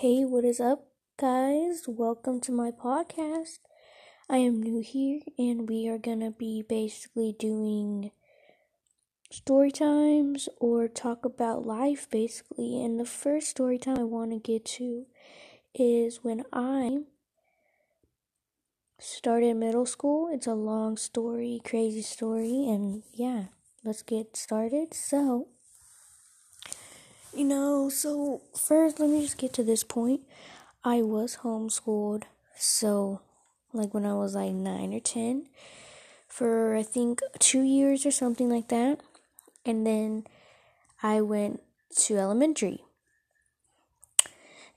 Hey, what is up, guys? Welcome to my podcast. I am new here, and we are gonna be basically doing story times or talk about life, basically. And the first story time I want to get to is when I started middle school. It's a long story, crazy story, and yeah, let's get started. So, you know, so first, let me just get to this point. I was homeschooled, so like when I was like nine or ten, for I think two years or something like that, and then I went to elementary.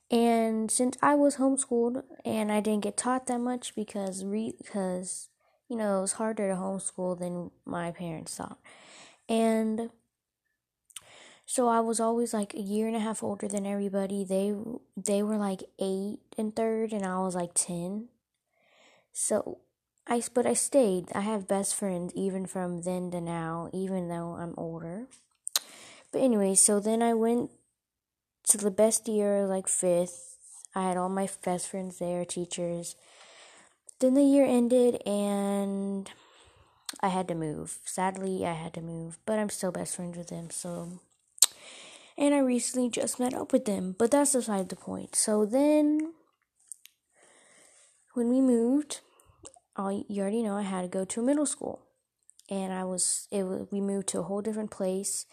And since I was homeschooled and I didn't get taught that much because re- because you know it was harder to homeschool than my parents thought, and so I was always like a year and a half older than everybody. They they were like 8 and 3rd and I was like 10. So I but I stayed. I have best friends even from then to now even though I'm older. But anyway, so then I went to the best year like 5th. I had all my best friends there, teachers. Then the year ended and I had to move. Sadly, I had to move, but I'm still best friends with them, so and I recently just met up with them, but that's beside the point. So then, when we moved, all, you already know I had to go to a middle school, and I was it was, we moved to a whole different place.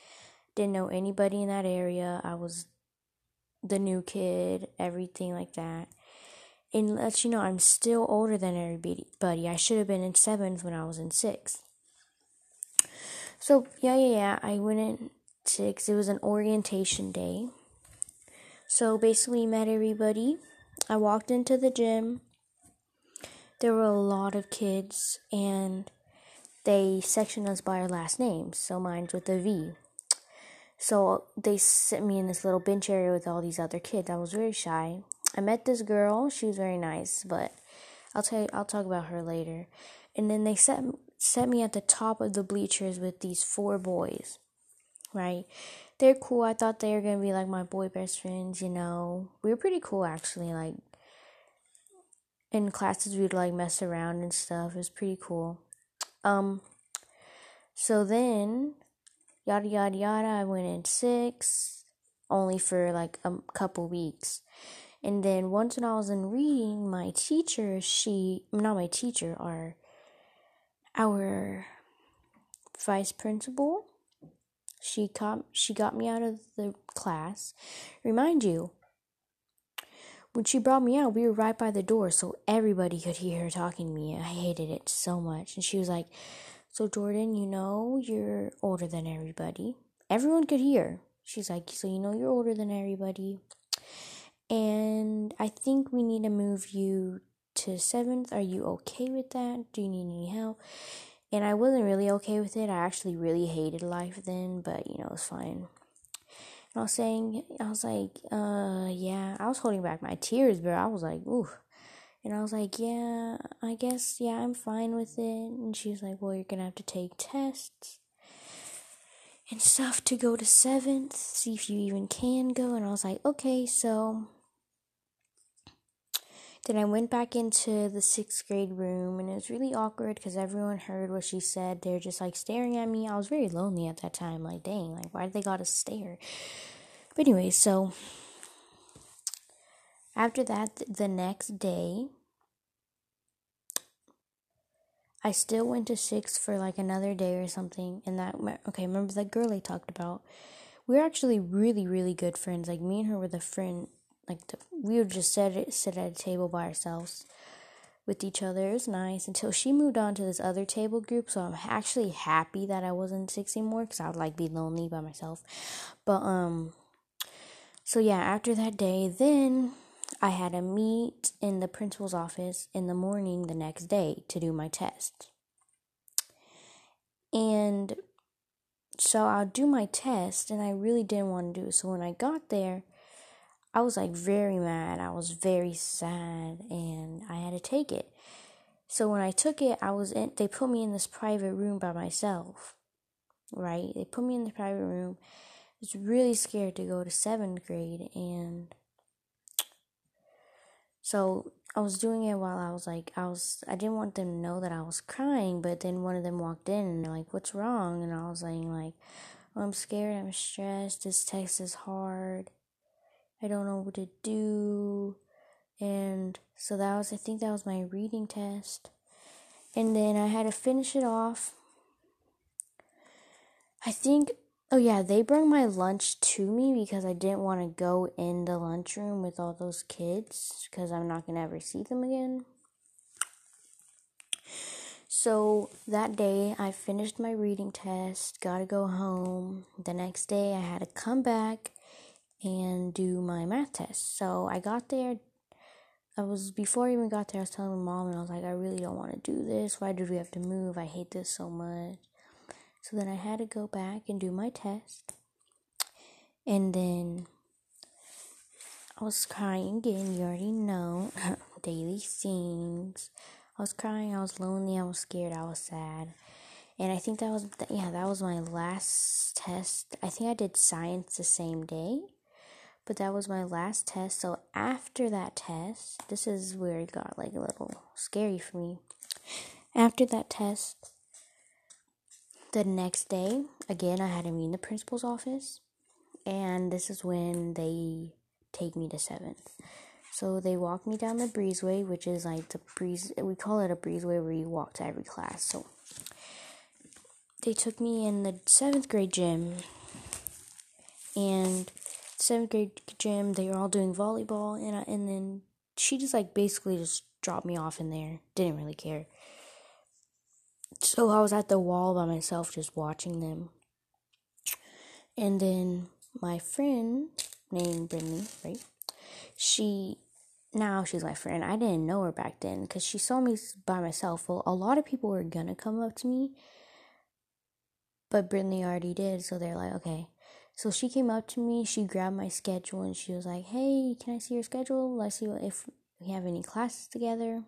Didn't know anybody in that area. I was the new kid, everything like that. And let you know, I'm still older than everybody. I should have been in seventh when I was in sixth. So yeah, yeah, yeah. I went in six. It was an orientation day. So basically, met everybody. I walked into the gym. There were a lot of kids, and they sectioned us by our last names. So mine's with a V. So they sent me in this little bench area with all these other kids. I was very shy. I met this girl. She was very nice, but I'll tell you, I'll talk about her later. And then they set set me at the top of the bleachers with these four boys right? They're cool. I thought they were gonna be like my boy best friends, you know. We were pretty cool actually, like in classes we'd like mess around and stuff. It was pretty cool. Um so then yada yada yada I went in six only for like a couple weeks. And then once when I was in reading, my teacher, she not my teacher, our our vice principal she got she got me out of the class. Remind you, when she brought me out, we were right by the door, so everybody could hear her talking to me. I hated it so much. And she was like, "So Jordan, you know you're older than everybody. Everyone could hear." She's like, "So you know you're older than everybody." And I think we need to move you to seventh. Are you okay with that? Do you need any help? And I wasn't really okay with it. I actually really hated life then, but you know, it's fine. And I was saying, I was like, uh, yeah, I was holding back my tears, but I was like, ooh. And I was like, yeah, I guess, yeah, I'm fine with it. And she was like, well, you're gonna have to take tests and stuff to go to seventh, see if you even can go. And I was like, okay, so then I went back into the sixth grade room, and it was really awkward because everyone heard what she said. They're just like staring at me. I was very lonely at that time. Like, dang, like, why did they gotta stare? But anyway, so after that, the next day, I still went to sixth for like another day or something. And that, okay, remember that girl I talked about? We we're actually really, really good friends. Like, me and her were the friend like the, we would just sit sit at a table by ourselves with each other. It was nice until she moved on to this other table group. So I'm actually happy that I wasn't six anymore because I would like be lonely by myself. But um, so yeah, after that day, then I had a meet in the principal's office in the morning the next day to do my test. And so I'll do my test, and I really didn't want to do it. So when I got there, I was like very mad. I was very sad and I had to take it. So when I took it, I was in they put me in this private room by myself. Right? They put me in the private room. I was really scared to go to 7th grade and So I was doing it while I was like, I was, I didn't want them to know that I was crying, but then one of them walked in and they're like, what's wrong? And I was saying, like, oh, I'm scared, I'm stressed, this test is hard, I don't know what to do. And so that was, I think that was my reading test. And then I had to finish it off. I think Oh yeah, they brought my lunch to me because I didn't want to go in the lunchroom with all those kids because I'm not going to ever see them again. So that day I finished my reading test, got to go home. The next day I had to come back and do my math test. So I got there I was before I even got there I was telling my mom and I was like I really don't want to do this. Why did we have to move? I hate this so much. So then I had to go back and do my test. And then I was crying again. You already know. Daily things. I was crying. I was lonely. I was scared. I was sad. And I think that was, yeah, that was my last test. I think I did science the same day. But that was my last test. So after that test, this is where it got like a little scary for me. After that test, the next day, again, I had to meet in the principal's office, and this is when they take me to seventh. So they walk me down the breezeway, which is like the breeze. We call it a breezeway where you walk to every class. So they took me in the seventh grade gym, and seventh grade gym they were all doing volleyball, and I, and then she just like basically just dropped me off in there. Didn't really care. So I was at the wall by myself just watching them. And then my friend named Brittany, right? She now she's my friend. I didn't know her back then because she saw me by myself. Well, a lot of people were gonna come up to me, but Brittany already did. So they're like, okay. So she came up to me. She grabbed my schedule and she was like, "Hey, can I see your schedule? Let's see if we have any classes together."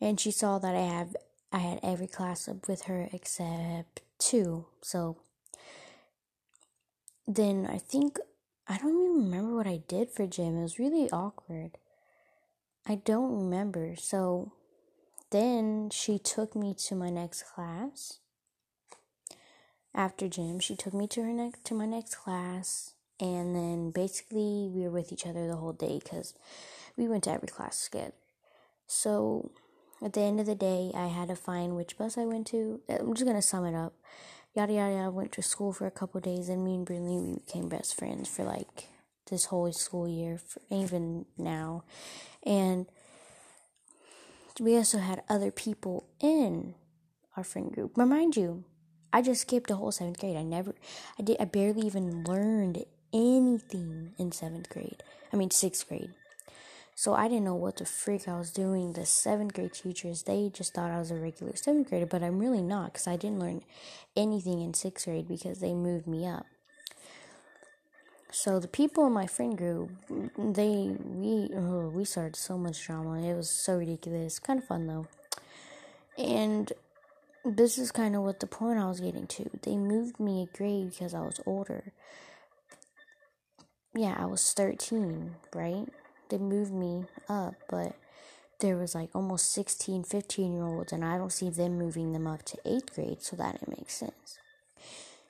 And she saw that I have I had every class up with her except two. So then I think I don't even remember what I did for gym. It was really awkward. I don't remember. So then she took me to my next class. After gym, she took me to her next to my next class, and then basically we were with each other the whole day because we went to every class together. So at the end of the day, I had to find which bus I went to. I'm just gonna sum it up. Yada yada. I went to school for a couple days, and me and Brinley we became best friends for like this whole school year, for, even now. And we also had other people in our friend group. But mind you, I just skipped a whole seventh grade. I never, I did, I barely even learned anything in seventh grade. I mean sixth grade. So I didn't know what the freak I was doing. The seventh grade teachers, they just thought I was a regular seventh grader, but I'm really not because I didn't learn anything in sixth grade because they moved me up. So the people in my friend group, they we oh, we started so much drama. It was so ridiculous. Kind of fun though. And this is kind of what the point I was getting to. They moved me a grade because I was older. Yeah, I was 13, right? they moved me up, but there was like almost 16, 15 year olds, and I don't see them moving them up to eighth grade, so that it makes sense.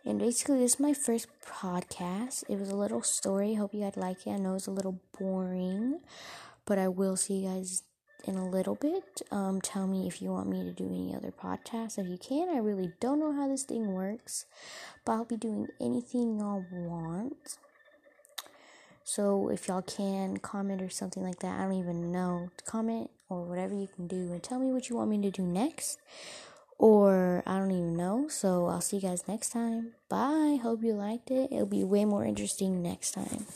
And basically, this is my first podcast. It was a little story. Hope you guys like it. I know it's a little boring, but I will see you guys in a little bit. Um, tell me if you want me to do any other podcasts. If you can, I really don't know how this thing works, but I'll be doing anything y'all want. So if y'all can comment or something like that, I don't even know. Comment or whatever you can do and tell me what you want me to do next. Or I don't even know. So I'll see you guys next time. Bye. Hope you liked it. It'll be way more interesting next time.